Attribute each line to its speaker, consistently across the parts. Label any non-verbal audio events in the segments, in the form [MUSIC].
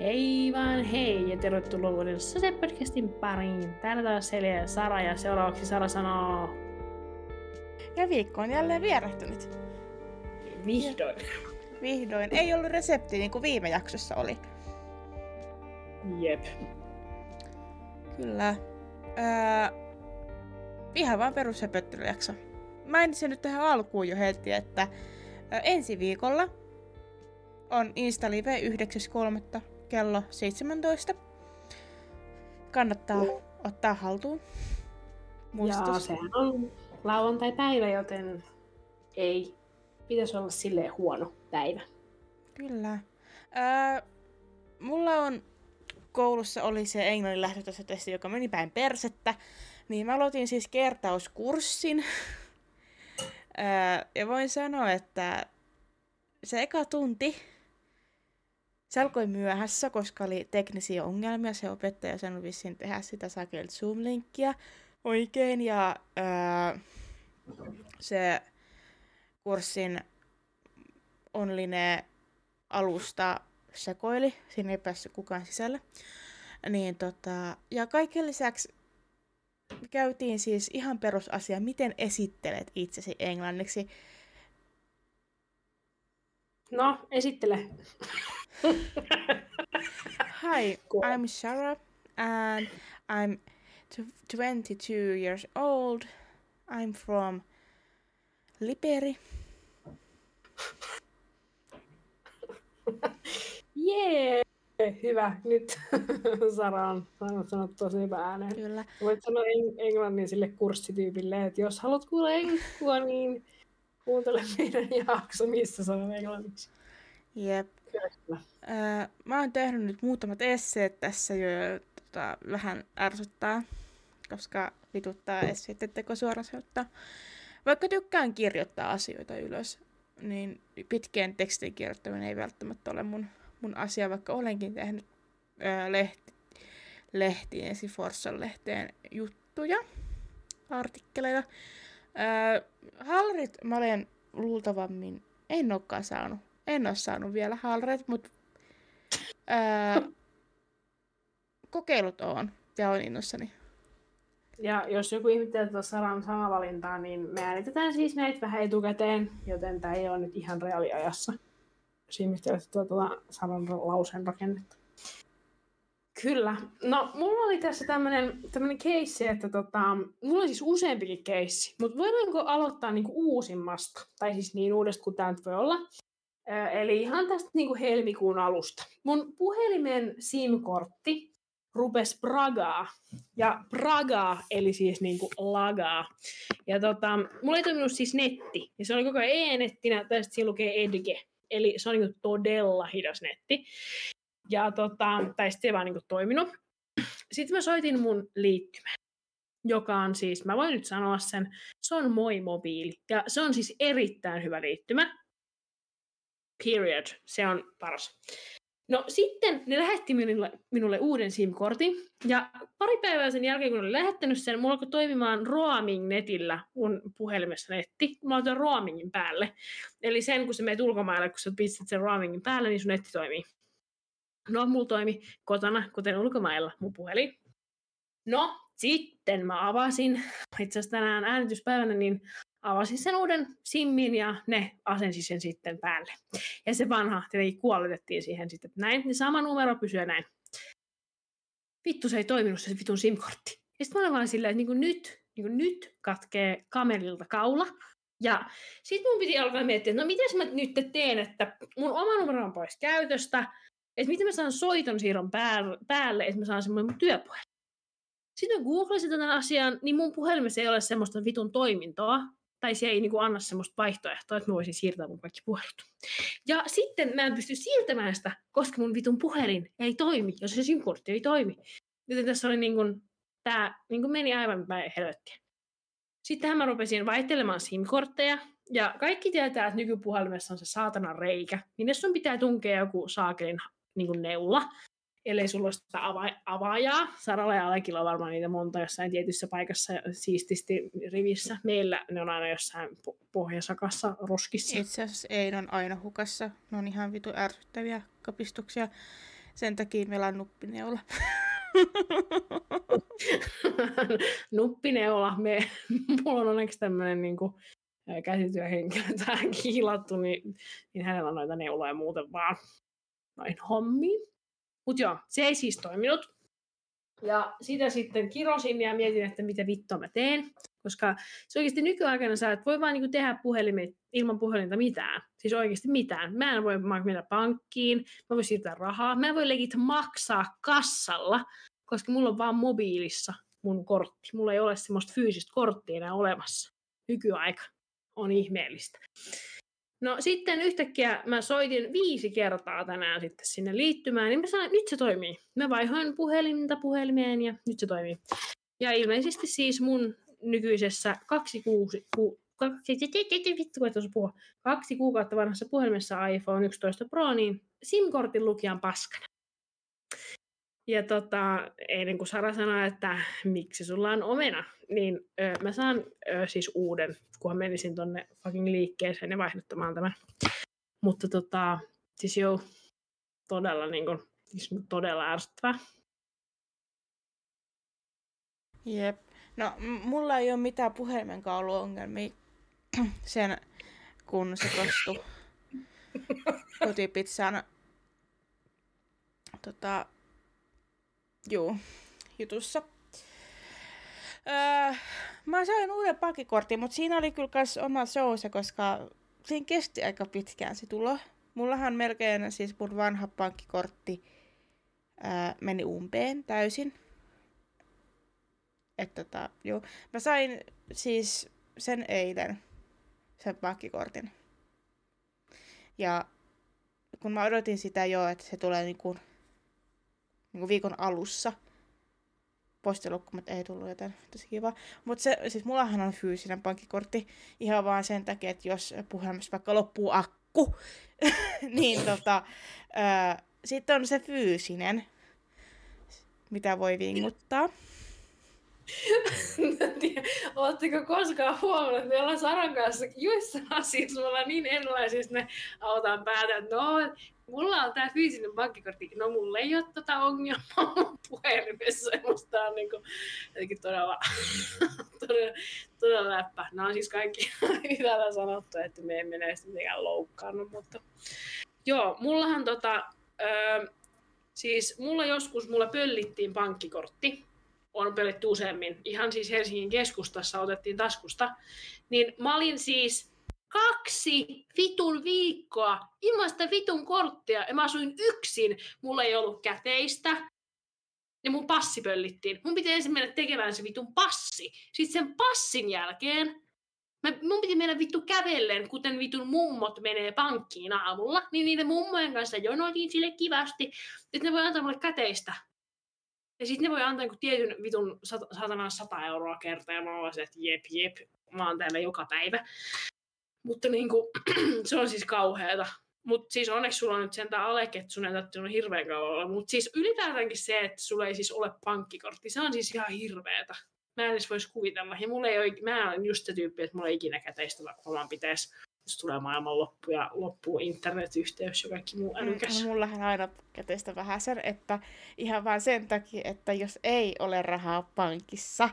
Speaker 1: Hei vaan hei ja tervetuloa uuden Sote-podcastin pariin. Täällä taas Selja ja Sara ja seuraavaksi Sara sanoo...
Speaker 2: Ja viikko on jälleen vierähtynyt.
Speaker 1: Vihdoin.
Speaker 2: Vihdoin. Ei ollut resepti niin kuin viime jaksossa oli.
Speaker 1: Jep.
Speaker 2: Kyllä. Öö, ihan vaan perushöpöttelyjakso. Mainitsin nyt tähän alkuun jo heti, että ensi viikolla on Insta Live 9.3. kello 17. Kannattaa ottaa haltuun. Muistutus.
Speaker 1: sehän on lauantai-päivä, joten ei pitäisi olla silleen huono päivä.
Speaker 2: Kyllä. Öö, mulla on koulussa oli se englannin lähtötasotesti, joka meni päin persettä. Niin mä aloitin siis kertauskurssin. öö, ja voin sanoa, että se eka tunti, se alkoi myöhässä, koska oli teknisiä ongelmia. Se opettaja sanoi vissiin tehdä sitä sakelta Zoom-linkkiä oikein. Ja öö, se kurssin online alusta sekoili, siinä ei päässyt kukaan sisälle. Niin tota, ja kaiken lisäksi käytiin siis ihan perusasia, miten esittelet itsesi englanniksi.
Speaker 1: No, esittele.
Speaker 2: Hi. I'm Shara and I'm tw- 22 years old. I'm from Liperi.
Speaker 1: Jee! Hyvä. Nyt [LAUGHS] Sara on saanut sanoa tosi hyvä ääneen.
Speaker 2: Kyllä.
Speaker 1: Voit sanoa eng- englannin sille kurssityypille, että jos haluat kuulla englannua, niin kuuntele meidän jakso, missä sanon englanniksi.
Speaker 2: Jep.
Speaker 1: Kyllä.
Speaker 2: Öö, mä oon tehnyt nyt muutamat esseet tässä jo, tota, vähän ärsyttää, koska vituttaa esseiden teko suoraan sanottuna. Vaikka tykkään kirjoittaa asioita ylös, niin pitkien tekstien kirjoittaminen ei välttämättä ole mun, mun asia, vaikka olenkin tehnyt öö, lehti, lehtiin, esim. Forssan lehteen juttuja, artikkeleita. Öö, Halrit mä olen luultavammin, en olekaan saanut en ole saanut vielä halreet, mutta ää, kokeilut on ja on innossani.
Speaker 1: Ja jos joku ihmettelee tätä Saran sanavalintaa, niin me äänitetään siis näitä vähän etukäteen, joten tämä ei ole nyt ihan reaaliajassa. Jos ihmettelee tuota Saran lauseen rakennetta. Kyllä. No, mulla oli tässä tämmönen, tämmönen keissi, että tota, mulla on siis useampikin keissi, mutta voidaanko aloittaa niinku uusimmasta? Tai siis niin uudesta kuin tämä voi olla. Ö, Eli ihan tästä niinku helmikuun alusta. Mun puhelimen SIM-kortti rupes pragaa. Ja pragaa, eli siis niinku lagaa. Ja tota, mulla ei toiminut siis netti. Ja se oli koko ajan e-nettinä, tai sitten siinä lukee edge. Eli se on niinku todella hidas netti. Ja tota, tai sitten ei vaan niinku toiminut. Sitten mä soitin mun liittymään, joka on siis, mä voin nyt sanoa sen, se on Moi Mobiili. Ja se on siis erittäin hyvä liittymä. Period. Se on paras. No sitten ne lähetti minulle, minulle uuden SIM-kortin, ja pari päivää sen jälkeen, kun ne oli lähettänyt sen, mulla alkoi toimimaan roaming-netillä mun puhelimessa netti. Mä otan roamingin päälle. Eli sen, kun sä menet ulkomaille, kun sä pistät sen roamingin päälle, niin sun netti toimii. No, mulla toimi kotona, kuten ulkomailla, mun puhelin. No, sitten mä avasin, itse asiassa tänään äänityspäivänä, niin avasin sen uuden simmin ja ne asensi sen sitten päälle. Ja se vanha tietenkin kuoletettiin siihen sitten näin, niin sama numero pysyy näin. Vittu, se ei toiminut se vitun simkortti. Ja sitten mä olin vaan silleen, että niinku nyt, niinku nyt katkee kamelilta kaula. Ja sitten mun piti alkaa miettiä, että no miten mä nyt teen, että mun oma numero on pois käytöstä, että miten mä saan soiton siirron päälle, että mä saan semmoinen mun työpuhelin. Sitten mä googlasin tämän asian, niin mun puhelimessa ei ole semmoista vitun toimintoa, tai se ei niinku anna semmoista vaihtoehtoa, että mä voisin siirtää mun kaikki puhelut. Ja sitten mä en pysty siirtämään sitä, koska mun vitun puhelin ei toimi, jos se SIM-kortti ei toimi. Joten tässä oli niin kuin, tää niin kuin meni aivan päin helvettiä. Sittenhän mä rupesin vaihtelemaan SIM-kortteja, ja kaikki tietää, että nykypuhelimessa on se saatana reikä, minne sun pitää tunkea joku saakelin niin kuin neula, ellei sulla ole sitä ava- avaajaa. Saralla ja Alekilla on varmaan niitä monta jossain tietyssä paikassa siististi rivissä. Meillä ne on aina jossain po- pohjasakassa roskissa.
Speaker 2: Itse asiassa ei on aina hukassa. Ne on ihan vitu ärsyttäviä kapistuksia. Sen takia meillä on nuppineula. [LAUGHS]
Speaker 1: nuppineula. Me, mulla on onneksi tämmöinen niin kuin, käsityöhenkilö tähän kiilattu, niin, niin hänellä on noita neuloja muuten vaan noin hommiin. Mutta joo, se ei siis toiminut. Ja sitä sitten kirosin ja mietin, että mitä vittua mä teen. Koska se oikeasti nykyaikana sä et voi vaan niinku tehdä puhelimet ilman puhelinta mitään. Siis oikeasti mitään. Mä en voi mennä pankkiin, mä voin siirtää rahaa, mä en voi legit maksaa kassalla, koska mulla on vaan mobiilissa mun kortti. Mulla ei ole semmoista fyysistä korttia enää olemassa. Nykyaika on ihmeellistä. No sitten yhtäkkiä mä soitin viisi kertaa tänään sitten sinne liittymään, niin mä sanoin, nyt se toimii. Mä vaihoin puhelinta puhelimeen ja nyt se toimii. Ja ilmeisesti siis mun nykyisessä kaksi kuusi, ku, kaksi, vittu, puhua, kaksi kuukautta vanhassa puhelimessa iPhone 11 Pro, niin SIM-kortin lukijan paskana. Ja tota, ennen kuin Sara sanoi, että miksi sulla on omena, niin ö, mä saan ö, siis uuden, kunhan menisin tonne fucking liikkeeseen ja vaihdottamaan tämän. Mutta tota, siis joo, todella, niin kuin, siis todella ärsyttävää.
Speaker 2: Jep. No, mulla ei ole mitään puhelimen ongelmia [CLEARS THROAT] sen, kun se kostui [LAUGHS] kotipizzan tota, juu, jutussa. Öö, mä sain uuden pankkikortin, mutta siinä oli kyllä myös oma showse, koska siinä kesti aika pitkään se tulo. Mullahan melkein siis mun vanha pankkikortti öö, meni umpeen täysin. Että tota, joo. Mä sain siis sen eilen, sen pankkikortin. Ja kun mä odotin sitä jo, että se tulee niinku niin kuin viikon alussa. Postilukkumat ei tullut, joten tosi kiva. Mutta siis mullahan on fyysinen pankkikortti ihan vaan sen takia, että jos puhelimessa vaikka loppuu akku, [LAUGHS] niin tota, sitten on se fyysinen, mitä voi vinguttaa. [LAUGHS]
Speaker 1: Oletteko koskaan huomannut, että meillä on Saran kanssa joissain asioissa me ollaan niin erilaisia, että me autaan päätä, että no, mulla on tämä fyysinen pankkikortti, no mulla ei ole tota ongelmaa. [LAUGHS] Mun puhelimessa, musta on niinku, jotenkin todella, [LAUGHS] todella, todella läppä. Nämä on siis kaikki täällä [LAUGHS] sanottu, että me emme näistä mitenkään loukkaannut, mutta joo, mullahan tota, ö, siis mulla joskus, mulla pöllittiin pankkikortti, on pöllitty useammin, ihan siis Helsingin keskustassa otettiin taskusta, niin mä olin siis kaksi vitun viikkoa ilman sitä vitun korttia ja mä asuin yksin, mulla ei ollut käteistä, ja mun passi pöllittiin. Mun piti ensin mennä tekemään se vitun passi. Sitten sen passin jälkeen mä, mun piti mennä vittu kävellen, kuten vitun mummot menee pankkiin aamulla. Niin niiden mummojen kanssa jonotin sille kivasti, että ne voi antaa mulle käteistä. Ja sitten ne voi antaa joku tietyn vitun satanaan 100 euroa kertaa. Ja mä oon että jep, jep, mä oon täällä joka päivä. Mutta niinku, [CLEARS THROAT] se on siis kauheata. Mutta siis onneksi sulla on nyt sentään aleke, että sun ei tarvitse hirveän kauan olla. Mutta siis ylipäätäänkin se, että sulla ei siis ole pankkikortti, se on siis ihan hirveetä. Mä en edes voisi kuvitella. Ja mulla ei ole, mä olen just se tyyppi, että mulla ei ikinä käteistä, vaikka vaan pitäisi jos tulee maailman loppu ja loppuu internetyhteys ja kaikki muu mm, älykäs.
Speaker 2: Mm, mullahan aina käteistä vähän sen, että ihan vain sen takia, että jos ei ole rahaa pankissa,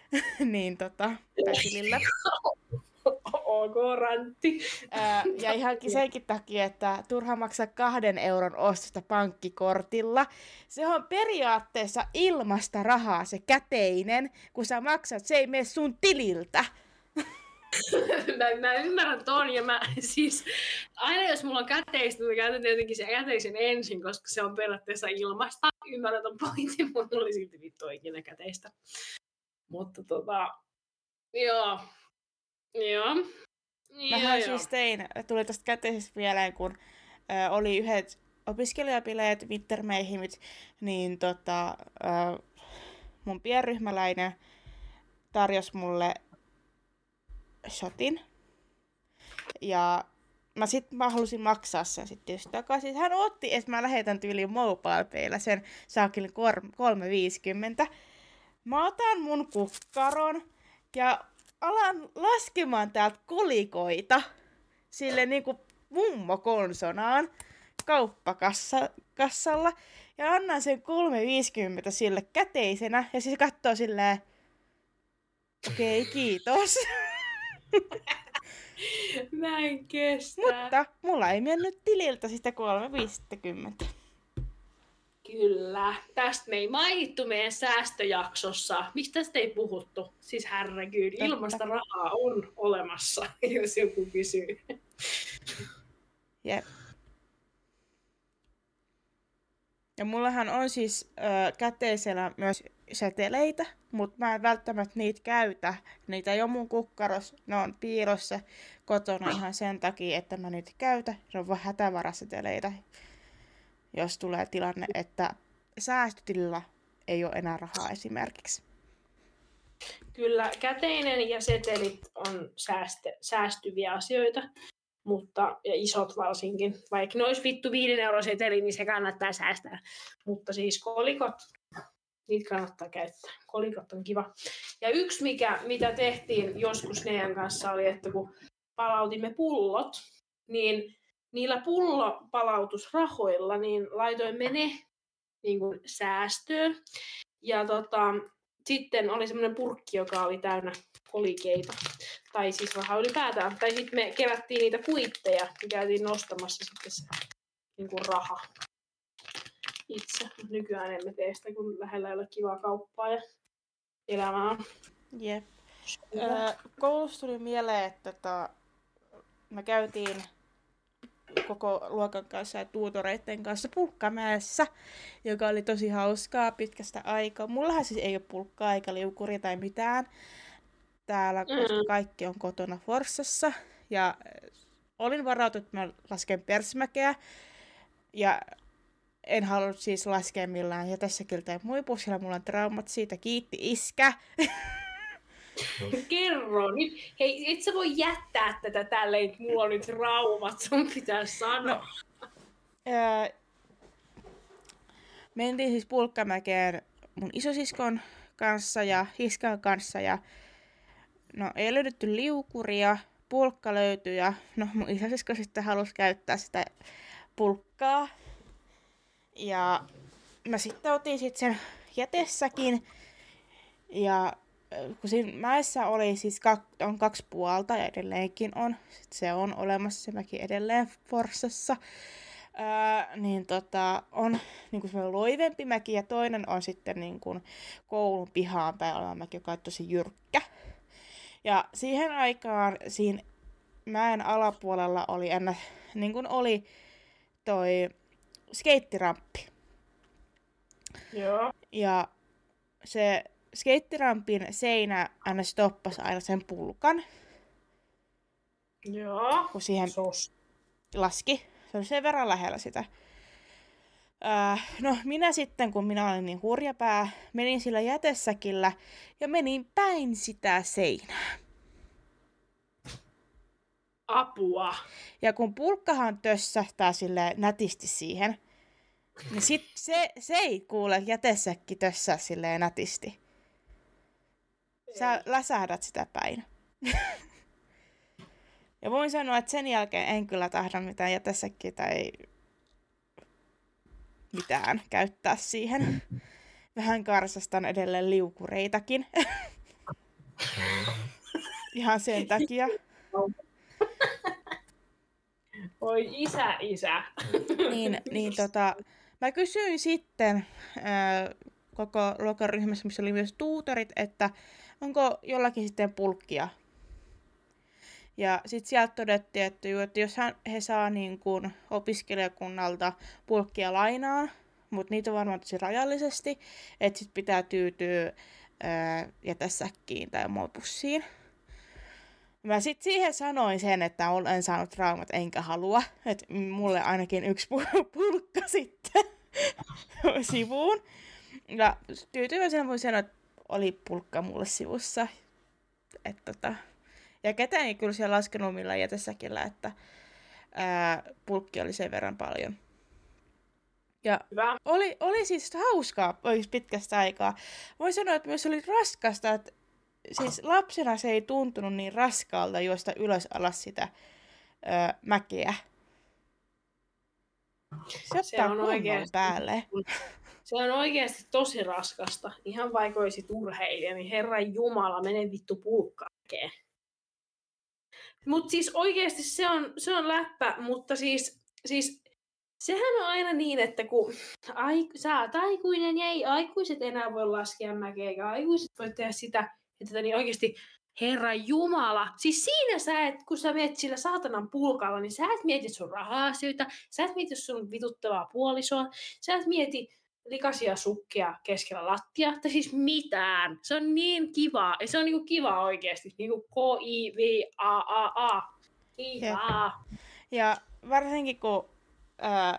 Speaker 2: [LAUGHS] niin tota, tilillä, [LAUGHS] [LAUGHS]
Speaker 1: ok, rantti.
Speaker 2: Ää, ja ihankin senkin takia, että turha maksaa kahden euron ostosta pankkikortilla. Se on periaatteessa ilmasta rahaa, se käteinen. Kun sä maksat, se ei mene sun tililtä. [LAUGHS]
Speaker 1: mä, mä ymmärrän ton ja mä siis, aina jos mulla on käteistä, mä käytän tietenkin se käteisen ensin, koska se on periaatteessa ilmasta. Ymmärrän ton pointin, mutta oli silti vittu ikinä käteistä. Mutta tota, joo, Joo.
Speaker 2: Mähän joo, siis tein, tuli tästä käteisestä vielä, kun ö, oli yhdet opiskelijapileet, wintermeihimit, niin tota, ö, mun pienryhmäläinen tarjosi mulle shotin. Ja mä sit mä halusin maksaa sen sitten tietysti takaisin. Hän otti, että mä lähetän tyyliin mobile sen saakille 350. Mä otan mun kukkaron ja alan laskemaan täältä kolikoita sille niinku mummo konsonaan. kauppakassalla ja annan sen 3,50 sille käteisenä ja siis katsoo silleen, okei, okay, kiitos. [LAUGHS]
Speaker 1: Mä en kestä.
Speaker 2: Mutta mulla ei mennyt tililtä sitä 3,50.
Speaker 1: Kyllä. Tästä me ei mainittu meidän säästöjaksossa. Mistä tästä ei puhuttu? Siis herregud, ilmasta rahaa on olemassa, [LAUGHS] jos joku kysyy.
Speaker 2: Jep. Ja mullahan on siis ö, käteisellä myös seteleitä, mutta mä en välttämättä niitä käytä. Niitä ei ole mun kukkaros, ne on piilossa kotona ihan sen takia, että mä niitä käytä. Ne on vaan hätävaraseteleitä, jos tulee tilanne, että säästötilillä ei ole enää rahaa esimerkiksi.
Speaker 1: Kyllä, käteinen ja setelit on säästä, säästyviä asioita, mutta, ja isot varsinkin. Vaikka ne olisi vittu 5 euron seteli, niin se kannattaa säästää. Mutta siis kolikot, niitä kannattaa käyttää. Kolikot on kiva. Ja yksi, mikä, mitä tehtiin joskus Nean kanssa, oli, että kun palautimme pullot, niin niillä pullopalautusrahoilla niin laitoimme ne niin kuin säästöön. Ja tota, sitten oli semmoinen purkki, joka oli täynnä kolikeita. Tai siis rahaa ylipäätään. Tai sitten me kerättiin niitä kuitteja ja käytiin nostamassa sitten se niin kuin raha itse. Nykyään emme tee sitä, kun lähellä ei ole kivaa kauppaa ja elämä on.
Speaker 2: Jep. Öö, koulussa tuli mieleen, että tota, me käytiin koko luokan kanssa ja tuutoreiden kanssa pulkkamäessä, joka oli tosi hauskaa pitkästä aikaa. Mullahan siis ei ole pulkkaa eikä liukuri tai mitään täällä, koska mm. kaikki on kotona Forssassa. Ja olin varautunut, että mä lasken persmäkeä. Ja en halunnut siis laskea millään ja tässä kyllä muipu, sillä mulla on traumat siitä. Kiitti iskä. [LAUGHS]
Speaker 1: Kerro nyt. Hei, et sä voi jättää tätä tälleen, että mulla on nyt raumat, sun pitää sanoa. No,
Speaker 2: ää, mentiin siis Pulkkamäkeen mun isosiskon kanssa ja hiskan kanssa ja no ei löydetty liukuria, pulkka löytyi ja no mun isosisko sitten halusi käyttää sitä pulkkaa. Ja mä sitten otin sitten sen jätessäkin ja kun siinä mäessä oli siis kak, on kaksi puolta ja edelleenkin on, sit se on olemassa se mäki edelleen Forssassa, Öö, niin tota, on niin kuin loivempi mäki ja toinen on sitten niin kuin koulun pihaan päin oleva mäki, joka on tosi jyrkkä. Ja siihen aikaan siinä mäen alapuolella oli ennä, niin kuin oli toi skeittiramppi.
Speaker 1: Joo.
Speaker 2: Ja se skeittirampin seinä aina stoppasi aina sen pulkan.
Speaker 1: Joo.
Speaker 2: Kun siihen
Speaker 1: Sos.
Speaker 2: laski. Se oli sen verran lähellä sitä. Öö, no minä sitten, kun minä olin niin hurjapää, menin sillä jätesäkillä ja menin päin sitä seinää.
Speaker 1: Apua.
Speaker 2: Ja kun pulkkahan tössähtää sille nätisti siihen, niin sit se, se ei kuule jätesäkki tössää silleen nätisti. Sä läsähdät sitä päin. [LAUGHS] ja voin sanoa, että sen jälkeen en kyllä tahda mitään jätesäkkiä tai mitään käyttää siihen. [LAUGHS] Vähän karsastan edelleen liukureitakin. [LAUGHS] Ihan sen takia.
Speaker 1: Oi isä, isä.
Speaker 2: niin, niin tota, mä kysyin sitten ää, koko luokan ryhmässä, missä oli myös tuutorit, että onko jollakin sitten pulkkia. Ja sitten sieltä todettiin, että, ju, että jos hän, he saa niin kuin opiskelijakunnalta pulkkia lainaan, mutta niitä on varmaan tosi rajallisesti, että sitten pitää tyytyä ää, jätesäkkiin tai pussiin. Mä sitten siihen sanoin sen, että olen saanut traumat enkä halua. Että mulle ainakin yksi pulkka sitten [LAUGHS] sivuun. Ja tyytyväisenä voin sanoa, että oli pulkka mulle sivussa. Et tota, ja ketään ei kyllä siellä laskenut millään jätesäkillä, että ää, pulkki oli sen verran paljon. Ja
Speaker 1: Hyvä.
Speaker 2: oli, oli siis hauskaa pitkästä aikaa. Voin sanoa, että myös oli raskasta, että siis lapsena se ei tuntunut niin raskaalta juosta ylös alas sitä ö, mäkeä. Se ottaa se on oikeasti, päälle.
Speaker 1: Se on oikeasti tosi raskasta. Ihan vaikoisi urheilija, niin herran jumala, mene vittu pulkkakeen. Mutta siis oikeasti se on, se on läppä, mutta siis, siis sehän on aina niin, että kun ai, sä oot aikuinen ja ei aikuiset enää voi laskea mäkeä, eikä aikuiset voi tehdä sitä, että niin oikeasti Herra Jumala, siis siinä sä et, kun sä menet sillä saatanan pulkalla, niin sä et mieti sun raha-asioita, sä et mieti sun vituttavaa puolisoa, sä et mieti likaisia sukkia keskellä lattia, tai siis mitään. Se on niin kiva, ja se on niinku kiva oikeasti, niinku K-I-V-A-A-A. Kiva.
Speaker 2: Ja varsinkin kun, äh,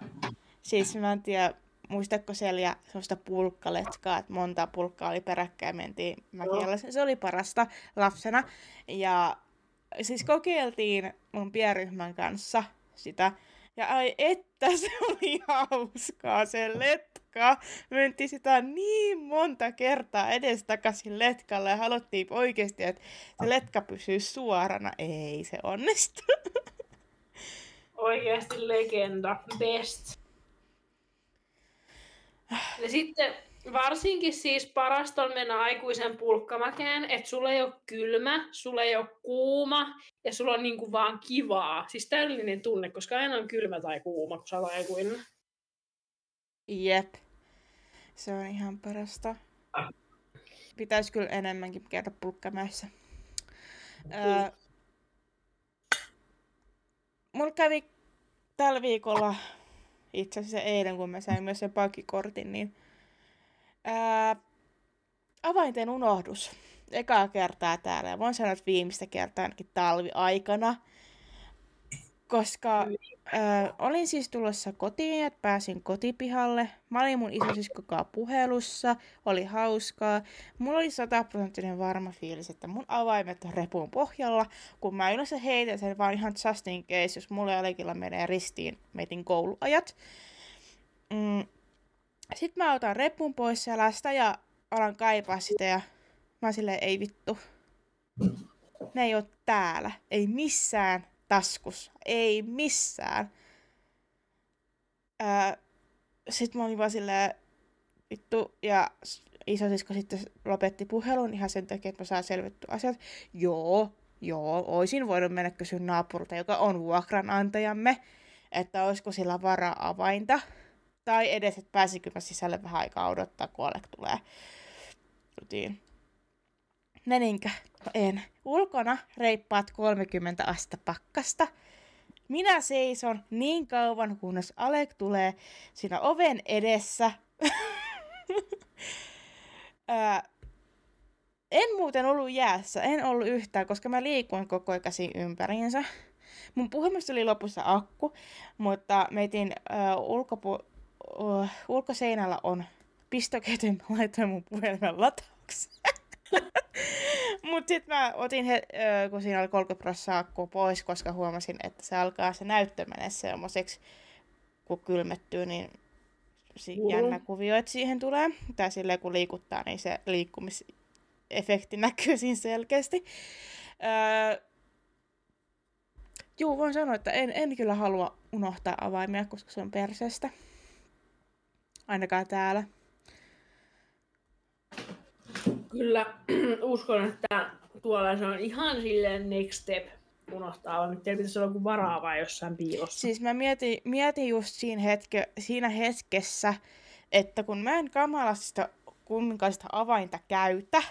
Speaker 2: siis mä en tiedä, muistatko siellä sellaista pulkkaletkaa, että monta pulkkaa oli peräkkäin, mentiin mäkiellä. Se oli parasta lapsena. Ja siis kokeiltiin mun pienryhmän kanssa sitä. Ja ai että se oli hauskaa se letka. Mentiin sitä niin monta kertaa edestakaisin letkalle ja haluttiin oikeasti, että se letka pysyy suorana. Ei se onnistu.
Speaker 1: Oikeasti legenda. Best. Ja sitten varsinkin siis parasta on mennä aikuisen pulkkamäkeen, että sulla ei ole kylmä, sulla ei ole kuuma ja sulla on niinku vaan kivaa. Siis täydellinen tunne, koska aina on kylmä tai kuuma, kun sä oot aikuinen.
Speaker 2: Jep. Se on ihan parasta. Pitäisi kyllä enemmänkin käydä pulkkamäessä. Öö, mulla kävi tällä viikolla itse asiassa eilen, kun mä sain myös sen pankkikortin, niin ää, avainten unohdus. Ekaa kertaa täällä. Ja voin sanoa, että viimeistä kertaa ainakin talviaikana. Koska ää, olin siis tulossa kotiin, että pääsin kotipihalle. Mä olin mun isosiskokaa puhelussa, oli hauskaa. Mulla oli sataprosenttinen varma fiilis, että mun avaimet on repun pohjalla. Kun mä yleensä heitän sen vaan ihan just in case, jos mulle Alekilla menee ristiin meitin kouluajat. Mm. Sitten mä otan repun pois selästä ja alan kaipaa sitä ja mä silleen, ei vittu. Ne ei ole täällä. Ei missään taskussa. Ei missään. Öö, sitten mä olin vaan silleen, vittu, ja isosisko sitten lopetti puhelun ihan sen takia, että mä saan selvitty asiat. Joo, joo, oisin voinut mennä kysyä naapurilta, joka on vuokranantajamme, että olisiko sillä varaa avainta. Tai edes, että pääsikö mä sisälle vähän aikaa odottaa, kun Alek tulee kotiin. Meninkä? No en. Ulkona reippaat 30 astetta pakkasta. Minä seison niin kauan, kunnes Alek tulee siinä oven edessä. [LAUGHS] en muuten ollut jäässä, en ollut yhtään, koska mä liikuin koko ajan ympäriinsä. Mun puhelimessa oli lopussa akku, mutta meitin ulkopu- uh, ulkoseinällä on pistoketju, mä laitoin mun puhelimen latauksi. [LAUGHS] Mutta sitten mä otin, he, kun siinä oli 30 prosenttia pois, koska huomasin, että se alkaa se näyttö mennä semmoiseksi, kun kylmettyy, niin si- jännä kuvio, että siihen tulee. Tai silleen, kun liikuttaa, niin se liikkumisefekti [LAUGHS] näkyy siinä selkeästi. Öö, Juu, voin sanoa, että en, en kyllä halua unohtaa avaimia, koska se on perseestä. Ainakaan täällä.
Speaker 1: Kyllä, [CLEARS THROAT] uskon, että tuolla se on ihan silleen next step unohtaa, vaan teillä pitäisi olla joku varaava jossain piilossa.
Speaker 2: Siis mä mietin, mietin just siinä, hetke, siinä hetkessä, että kun mä en kamalasti sitä kumminkaan sitä avainta käytä,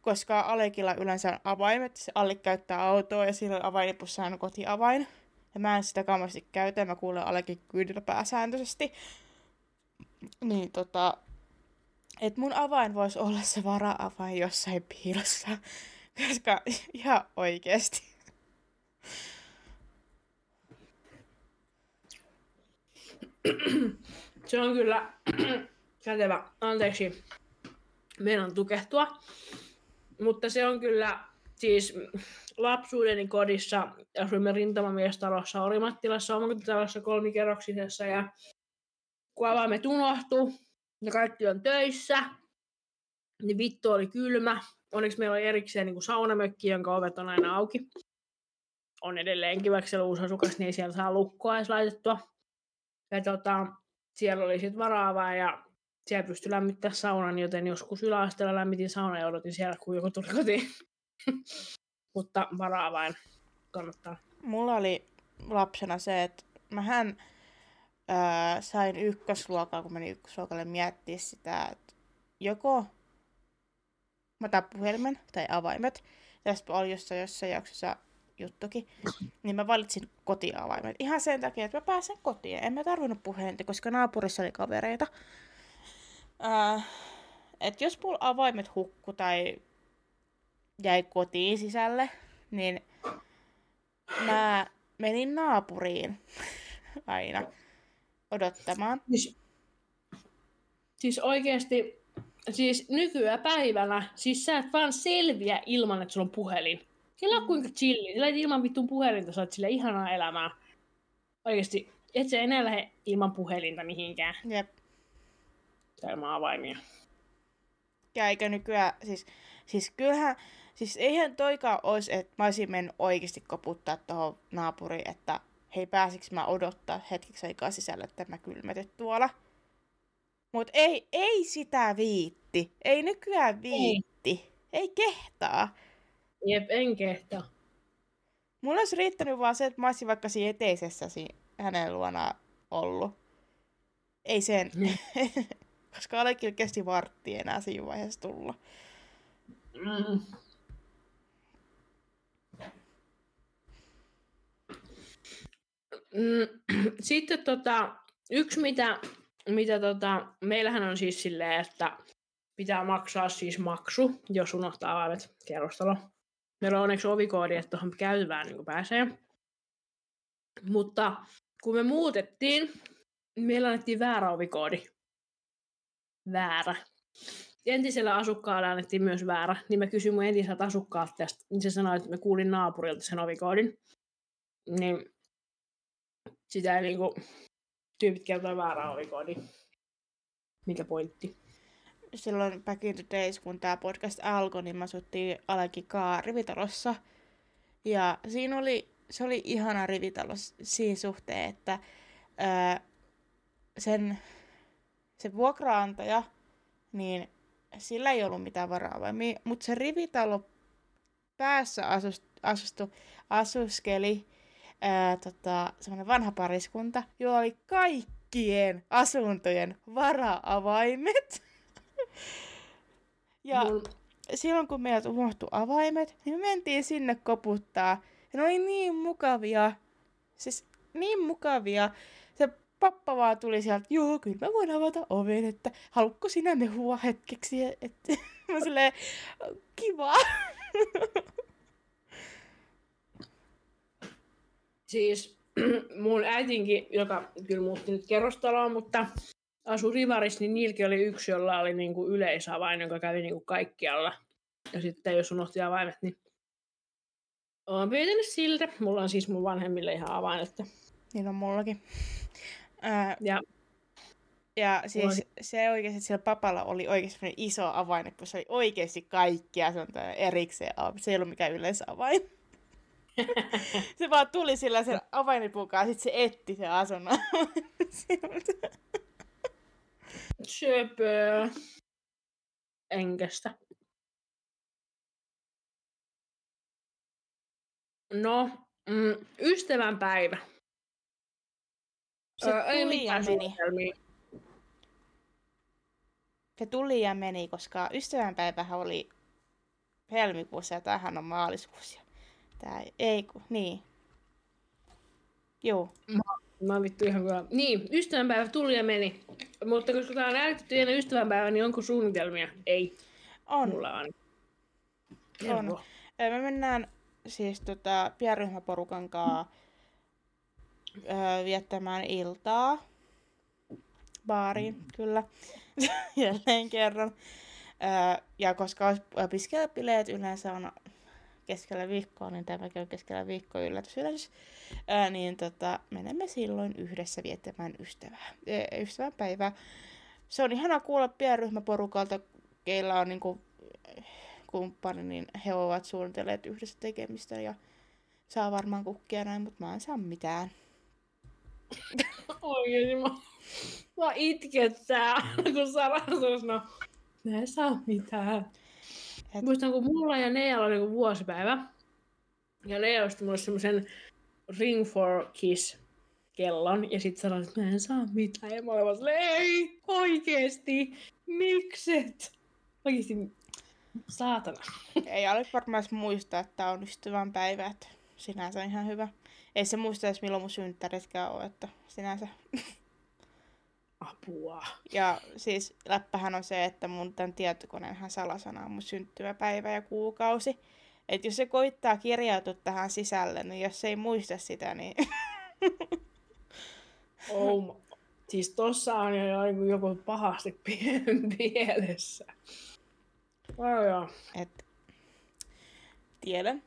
Speaker 2: koska Alekilla yleensä on avaimet, se alle käyttää autoa ja avainipussa on kotiavain. Ja mä en sitä kamasti käytä, mä kuulen Alekin kyydillä pääsääntöisesti. Niin tota, et mun avain voisi olla se vara-avain jossain piilossa. [LAUGHS] Koska ihan oikeesti.
Speaker 1: Se on kyllä [CLEARS THROAT] kätevä. Anteeksi, meidän tukehtua. Mutta se on kyllä siis lapsuudeni kodissa asuimme rintamamiestalossa Orimattilassa omakotitalossa kolmikerroksisessa ja kun avaimet unohtu ja kaikki on töissä, niin vittu oli kylmä. Onneksi meillä oli erikseen niin kuin saunamökki, jonka ovet on aina auki. on edelleenkin, vaikka siellä uusi asukas, niin siellä saa lukkoa edes laitettua. Ja tota, siellä oli sitten varaavaa ja siellä pystyi lämmittämään saunan, joten joskus yläasteella lämmitin saunan ja odotin siellä, kun joku tuli kotiin. Mutta varaavain kannattaa.
Speaker 2: Mulla oli lapsena se, että mähän ää, sain ykkösluokkaa, kun menin ykkösluokalle miettiä sitä, että joko mä otan puhelimen tai avaimet. Tästä oli jossain, jossain jaksossa juttukin. Niin mä valitsin kotiavaimet. Ihan sen takia, että mä pääsen kotiin. En mä tarvinnut puhelinta, koska naapurissa oli kavereita. Äh, että jos mulla avaimet hukku tai jäi kotiin sisälle, niin mä menin naapuriin [LAUGHS] aina odottamaan.
Speaker 1: Siis, siis oikeasti, siis nykyään päivänä, siis sä et vaan selviä ilman, että sulla on puhelin. Kela on kuinka chilli. Sä ilman vittun puhelinta, sä oot sille ihanaa elämää. Oikeesti, et sä enää lähde ilman puhelinta mihinkään.
Speaker 2: Jep.
Speaker 1: Ilman avaimia.
Speaker 2: Ja eikä nykyään, siis, siis kyllähän, siis eihän toikaan olisi, että mä olisin mennyt oikeasti koputtaa tuohon naapuriin, että hei pääsikö mä odottaa hetkeksi aikaa sisällä, että mä kylmetyt tuolla. Mut ei, ei sitä viitti. Ei nykyään viitti. Ei, ei kehtaa.
Speaker 1: Jep, en kehtaa.
Speaker 2: Mulla olisi riittänyt vaan se, että mä olisin vaikka siinä eteisessä hänen luona ollut. Ei sen.
Speaker 1: Niin. [LAUGHS]
Speaker 2: Koska Alekin kesti vartti enää siinä vaiheessa tulla.
Speaker 1: Mm. [CLEARS THROAT] Sitten tota, yksi, mitä, mitä tota, meillähän on siis silleen, että pitää maksaa siis maksu, jos unohtaa avaimet kerrostalo. Meillä on onneksi ovikoodi, että tuohon käytävään niin pääsee. Mutta kun me muutettiin, meillä annettiin väärä ovikoodi. Väärä. Entisellä asukkaalla annettiin myös väärä, niin mä kysyin mun entiseltä asukkaalta tästä, niin se sanoi, että mä kuulin naapurilta sen ovikoodin. Niin sitä ei niinku tyypit kertoo väärä ovikoodi. Mikä pointti?
Speaker 2: Silloin back in the days, kun tämä podcast alkoi, niin me asuttiin Alekikaa rivitalossa. Ja siinä oli, se oli ihana rivitalo siinä suhteen, että ää, sen, se vuokraantaja, niin sillä ei ollut mitään varaa, mutta se rivitalo päässä asust, asustu, asuskeli ää, tota, semmoinen vanha pariskunta, jolla oli kaikkien asuntojen vara-avaimet. [LAUGHS] ja Mun... silloin kun meiltä unohtui avaimet, niin me mentiin sinne koputtaa. Ja ne oli niin mukavia. Siis niin mukavia. Se pappa vaan tuli sieltä, joo, kyllä mä voin avata oven, että haluatko sinä mehua hetkeksi? [LAUGHS] Että, [LAUGHS] mä silleen, kiva.
Speaker 1: Siis [CLEARS THROAT] mun äitinkin, joka kyllä muutti nyt kerrostaloa, mutta asui Rivaris, niin niilläkin oli yksi, jolla oli niinku yleisavain, joka kävi niinku kaikkialla. Ja sitten jos unohti avaimet, niin olen pyytänyt siltä. Mulla on siis mun vanhemmille ihan avain, että...
Speaker 2: Niin on mullakin. Ää,
Speaker 1: ja
Speaker 2: ja siis se oikeasti, että sillä papalla oli oikeasti iso avain, kun se oli oikeasti kaikki asuntoja erikseen Se ei ollut mikään yleisavain. Se vaan tuli sillä sen avainipukaan, sitten se etti sen asunnon.
Speaker 1: Söpö. Enkestä. No, mm, ystävänpäivä.
Speaker 2: Se öö, tuli ja meni. Se tuli ja meni, koska ystävänpäivähän oli helmikuussa ja tämähän on maaliskuussa. Tää ei, kun, niin. Joo.
Speaker 1: Mä, mä oon vittu ihan kyllä. Niin, ystävänpäivä tuli ja meni. Mutta koska tää on ääritetty ennen ystävänpäivää, niin onko suunnitelmia? Ei.
Speaker 2: On.
Speaker 1: Mulla on.
Speaker 2: On. Me mennään siis tota, pienryhmäporukan kanssa öö, viettämään iltaa baariin, mm. kyllä, [LAUGHS] jälleen kerran. Öö, ja koska opiskelijapileet yleensä on keskellä viikkoa, niin tämäkin on keskellä viikkoa yllätys yllätys, ää, niin tota, menemme silloin yhdessä viettämään ystävää, e, ystävänpäivää. Se on ihana kuulla pienryhmäporukalta, keillä on niinku, kumppani, niin he ovat suunnitelleet yhdessä tekemistä ja saa varmaan kukkia näin, mutta mä en saa mitään.
Speaker 1: Oikeesti mä, mä itkettää, kun Sara sanoo, mä en saa mitään. Et... Muistan, kun mulla ja Nealla oli niinku vuosipäivä. Ja Nea osti mulle semmoisen Ring for Kiss kellon. Ja sitten sanoin, että mä en saa mitään. Ja mä olin vaan ei, oikeesti, mikset? Oikeesti, saatana.
Speaker 2: Ei ole varmaan muistaa, että on ystävän päivä, että sinänsä ihan hyvä. Ei se muista edes milloin mun synttäritkään on, että sinänsä.
Speaker 1: Apua.
Speaker 2: Ja siis läppähän on se, että mun tämän tietokoneenhan salasana on mun syntymäpäivä ja kuukausi. Että jos se koittaa kirjautua tähän sisälle, niin jos se ei muista sitä, niin... [LAUGHS]
Speaker 1: oh, siis tossa on jo joku pahasti [LAUGHS] pielessä. Oh,
Speaker 2: Et, tiedän,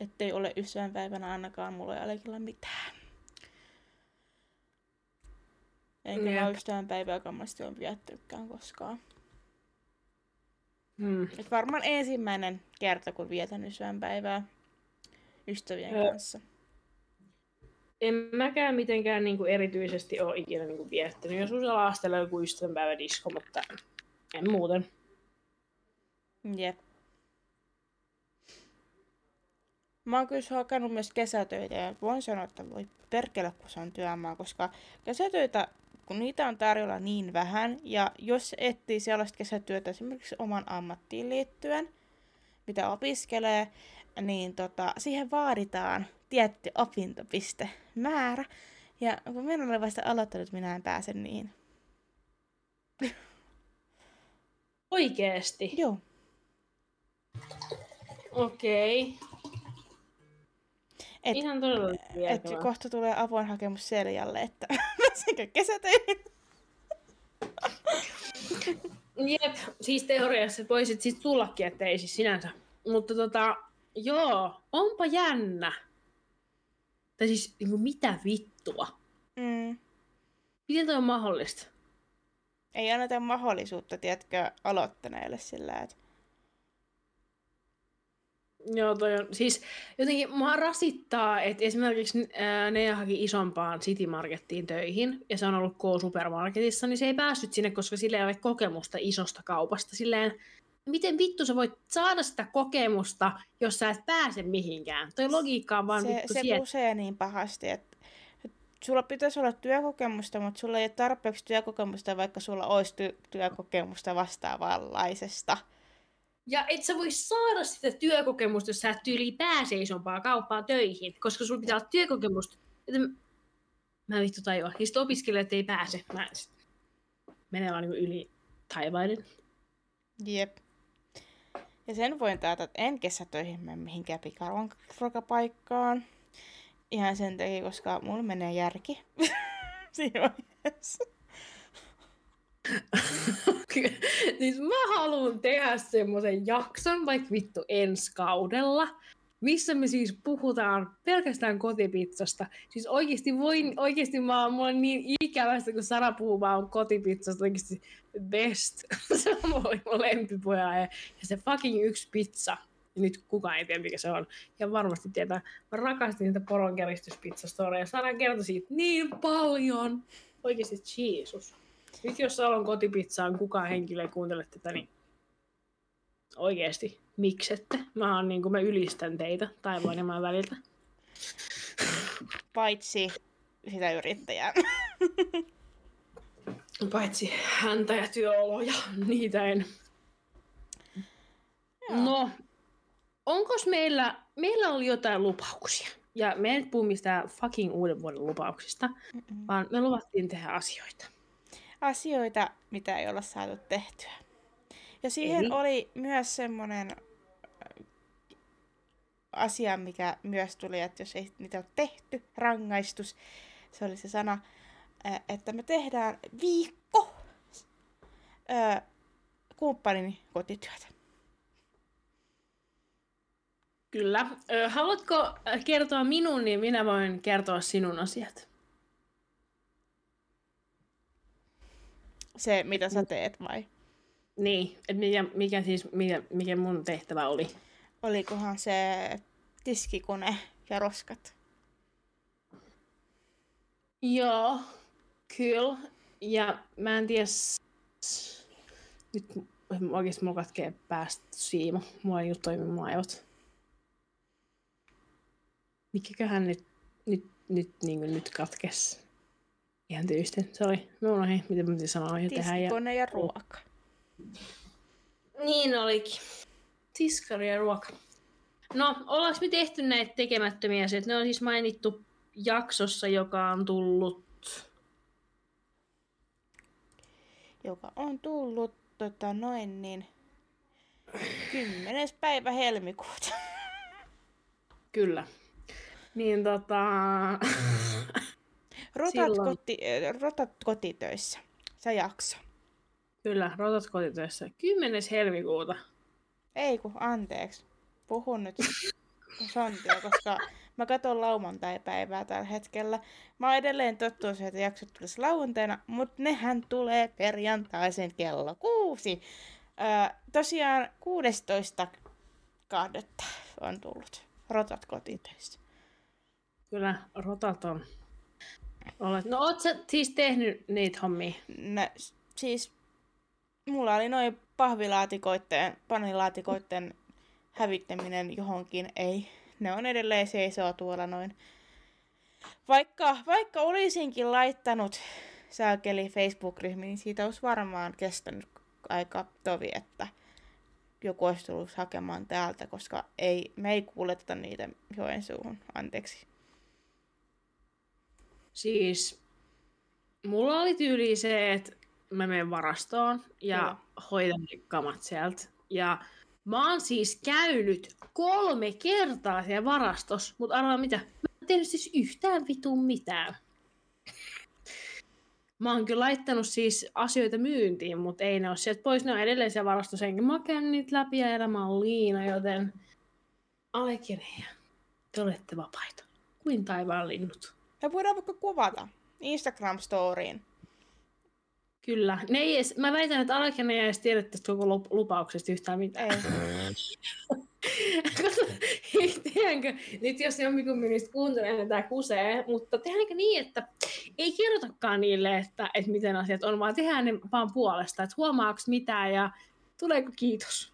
Speaker 2: ettei ole ystävänpäivänä ainakaan mulla ei mitään. Enkä mä ystävänpäivää kammasti on viettänytkään koskaan.
Speaker 1: Hmm.
Speaker 2: Et varmaan ensimmäinen kerta, kun vietän ystävänpäivää ystävien Ö... kanssa.
Speaker 1: En mäkään mitenkään niin kuin erityisesti ole ikinä niin kuin viettänyt. Jos usalla astella joku ystävänpäivädisko, mutta en muuten.
Speaker 2: Jep. Mä oon kyllä hakannut myös kesätöitä ja voin sanoa, että voi perkele, kun se on työmaa, koska kesätöitä, kun niitä on tarjolla niin vähän, ja jos etsii sellaista kesätyötä esimerkiksi oman ammattiin liittyen, mitä opiskelee, niin tota, siihen vaaditaan tietty opintopistemäärä. Ja kun minä olen vasta aloittanut, minä en pääse niin.
Speaker 1: Oikeesti?
Speaker 2: Joo.
Speaker 1: Okei. Okay. Et, Ihan todella
Speaker 2: Et kohta tulee avoin hakemus Seljalle, että pääsenkö kesätöihin?
Speaker 1: Jep, siis teoriassa voisit siis tullakin, että ei siis sinänsä. Mutta tota, joo, onpa jännä. Tai siis niin kuin mitä vittua?
Speaker 2: Mm.
Speaker 1: Miten toi on mahdollista?
Speaker 2: Ei anneta mahdollisuutta, tiedätkö, aloittaneille sillä, että
Speaker 1: Joo, toi on, siis jotenkin mua rasittaa, että esimerkiksi ää, ne haki isompaan City Markettiin töihin, ja se on ollut K-supermarketissa, niin se ei päässyt sinne, koska sillä ei ole kokemusta isosta kaupasta. Silleen, miten vittu sä voit saada sitä kokemusta, jos sä et pääse mihinkään? Toi logiikka on vaan
Speaker 2: se,
Speaker 1: vittu
Speaker 2: Se siet... niin pahasti, että sulla pitäisi olla työkokemusta, mutta sulla ei ole tarpeeksi työkokemusta, vaikka sulla olisi ty- työkokemusta vastaavanlaisesta.
Speaker 1: Ja et sä voi saada sitä työkokemusta, jos sä et tyyli pääse isompaa kauppaa töihin, koska sulla pitää olla työkokemusta. Että mä en vittu tajua. Ja sitten opiskelijat ei pääse. Mä sit menee vaan niin yli taivaiden.
Speaker 2: Jep. Ja sen voin taata, että en kesätöihin mene mihinkään pikaruokapaikkaan. Ihan sen takia, koska mulla menee järki [LAUGHS] siinä vaiheessa. [LAUGHS] [LAUGHS]
Speaker 1: siis mä haluan tehdä semmoisen jakson, vaikka vittu ensi kaudella, missä me siis puhutaan pelkästään kotipizzasta. Siis oikeasti voin, oikeasti mä oon, mulla on niin ikävästä, kun Sara puhuu vaan kotipizzasta oikeasti best. [LAUGHS] se on mun lempipoja ja, ja se fucking yksi pizza. Ja nyt kukaan ei tiedä, mikä se on. Ja varmasti tietää. Mä rakastin niitä poronkäristyspizzastoreja. Sara kertoi siitä niin paljon. Oikeasti Jeesus. Nyt jos Salon kotipizzaan kukaan henkilö ei kuuntele tätä, niin oikeesti, miksette? Mä, oon, niin kuin, mä ylistän teitä taivaan ja maan väliltä.
Speaker 2: Paitsi sitä yrittäjää.
Speaker 1: Paitsi häntä ja työoloja, niitä en. Joo. No, onko meillä, meillä oli jotain lupauksia? Ja me ei puhu mistään fucking uuden vuoden lupauksista, Mm-mm. vaan me luvattiin tehdä asioita
Speaker 2: asioita, mitä ei olla saatu tehtyä. Ja siihen Eli? oli myös semmoinen äh, asia, mikä myös tuli, että jos ei niitä ole tehty, rangaistus, se oli se sana, äh, että me tehdään viikko äh, kumppanin kotityötä.
Speaker 1: Kyllä. Haluatko kertoa minun, niin minä voin kertoa sinun asiat.
Speaker 2: Se, mitä sä teet vai?
Speaker 1: Niin, että mikä, mikä siis, mikä, mikä mun tehtävä oli?
Speaker 2: Olikohan se tiskikone ja roskat.
Speaker 1: Joo, kyllä. Ja mä en tiedä, nyt oikeesti mulla katkee päästä siimo. Mulla ei toimi mun aivot. Mikäköhän nyt, nyt, nyt, niin nyt katkes? Ihan tyystin. Se oli, mä unohdin, mitä mä piti sanoa ja tehdä. Ja...
Speaker 2: Tiskikone ja ruoka.
Speaker 1: Niin olikin. Tiskari ja ruoka. No, ollaanko me tehty näitä tekemättömiä asioita? Ne on siis mainittu jaksossa, joka on tullut...
Speaker 2: joka on tullut tota, noin niin 10. päivä helmikuuta.
Speaker 1: Kyllä. Niin tota... [LAUGHS]
Speaker 2: Rotat,
Speaker 1: Silloin-
Speaker 2: koti, äh, rotat kotitöissä. Se jakso.
Speaker 1: Kyllä, rotat kotitöissä. 10. helmikuuta.
Speaker 2: Ei kun, anteeksi. Puhun nyt sontia, koska mä katson lauantai-päivää tällä hetkellä. Mä oon edelleen tottunut siihen, että jaksot tulisi lauantaina, mutta nehän tulee perjantaisin kello kuusi. Öö, tosiaan 16. kahdetta on tullut rotat kotitöissä.
Speaker 1: Kyllä, rotat on. Olet... No oot sä siis tehnyt niitä hommia?
Speaker 2: No, siis mulla oli noin pahvilaatikoitten, panilaatikoitten hävittäminen johonkin, ei. Ne on edelleen seisoo tuolla noin. Vaikka, vaikka olisinkin laittanut saakeli Facebook-ryhmiin, niin siitä olisi varmaan kestänyt aika tovi, että joku olisi tullut hakemaan täältä, koska ei, me ei kuuleteta niitä Joensuuhun. Anteeksi.
Speaker 1: Siis mulla oli tyyli se, että mä menen varastoon ja
Speaker 2: Joo.
Speaker 1: hoidan ne kamat sieltä. Ja mä oon siis käynyt kolme kertaa siellä varastossa, mutta arvaa mitä? Mä en tehnyt siis yhtään vitun mitään. Mä oon kyllä laittanut siis asioita myyntiin, mutta ei ne ole sieltä pois. Ne on edelleen siellä varastossa, enkä mä käynyt niitä läpi ja elämä on liina, joten allekirja. Te olette vapaita. Kuin taivaan linnut.
Speaker 2: Me voidaan vaikka kuvata Instagram-storiin.
Speaker 1: Kyllä. Ne ei edes, mä väitän, että Alekene ei edes tiedä tästä koko lup- lupauksesta yhtään mitään.
Speaker 2: Ei.
Speaker 1: Tehdäänkö, nyt jos jommikummin niistä kuuntelee, niin tää kusee, mutta tehdäänkö niin, että ei kerrotakaan niille, että, että miten asiat on, vaan tehdään ne vaan puolesta, että huomaako mitään ja tuleeko kiitos.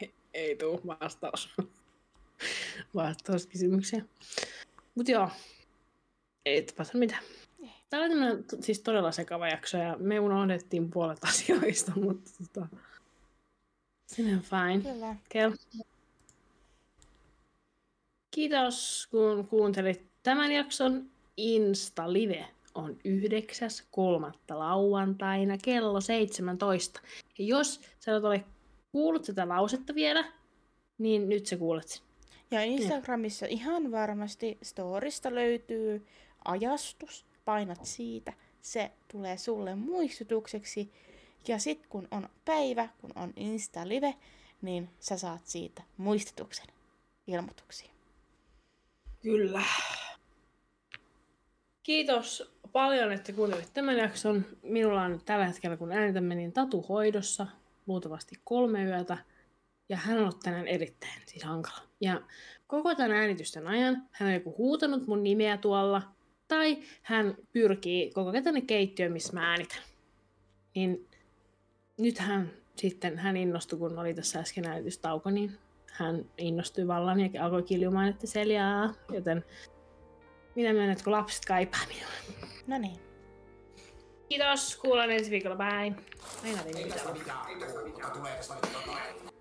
Speaker 1: ei, ei tuu vastaus. Vastauskysymyksiä. Mutta joo, ei tapahtu mitään. Tämä oli siis todella sekava jakso ja me unohdettiin puolet [LAUGHS] asioista, mutta tota, sinne on fine.
Speaker 2: Kyllä.
Speaker 1: Kel. Kiitos kun kuuntelit tämän jakson. Insta Live on 9.3. lauantaina kello 17. Ja jos sä et ole kuullut tätä lausetta vielä, niin nyt sä kuulet sen.
Speaker 2: Ja Instagramissa ihan varmasti storista löytyy ajastus. Painat siitä. Se tulee sulle muistutukseksi. Ja sit kun on päivä, kun on Insta Live, niin sä saat siitä muistutuksen ilmoituksia.
Speaker 1: Kyllä. Kiitos paljon, että kuuntelit tämän jakson. Minulla on tällä hetkellä, kun äänitämme, niin Tatu hoidossa luultavasti kolme yötä. Ja hän on ollut tänään erittäin siis hankala. Ja koko tämän äänitysten ajan hän on joku huutanut mun nimeä tuolla. Tai hän pyrkii koko ajan tänne keittiöön, missä mä äänitän. Niin nyt hän sitten, hän innostui, kun oli tässä äsken äänitystauko, niin hän innostui vallan ja alkoi kiljumaan, että seljaa. Joten minä myönnän, että kun lapset kaipaa minua.
Speaker 2: No niin.
Speaker 1: Kiitos, kuullaan ensi viikolla. Bye. Aina tein mitään.
Speaker 3: Ei tästä mitään. Ei tästä mitään. Tulee tästä mitään.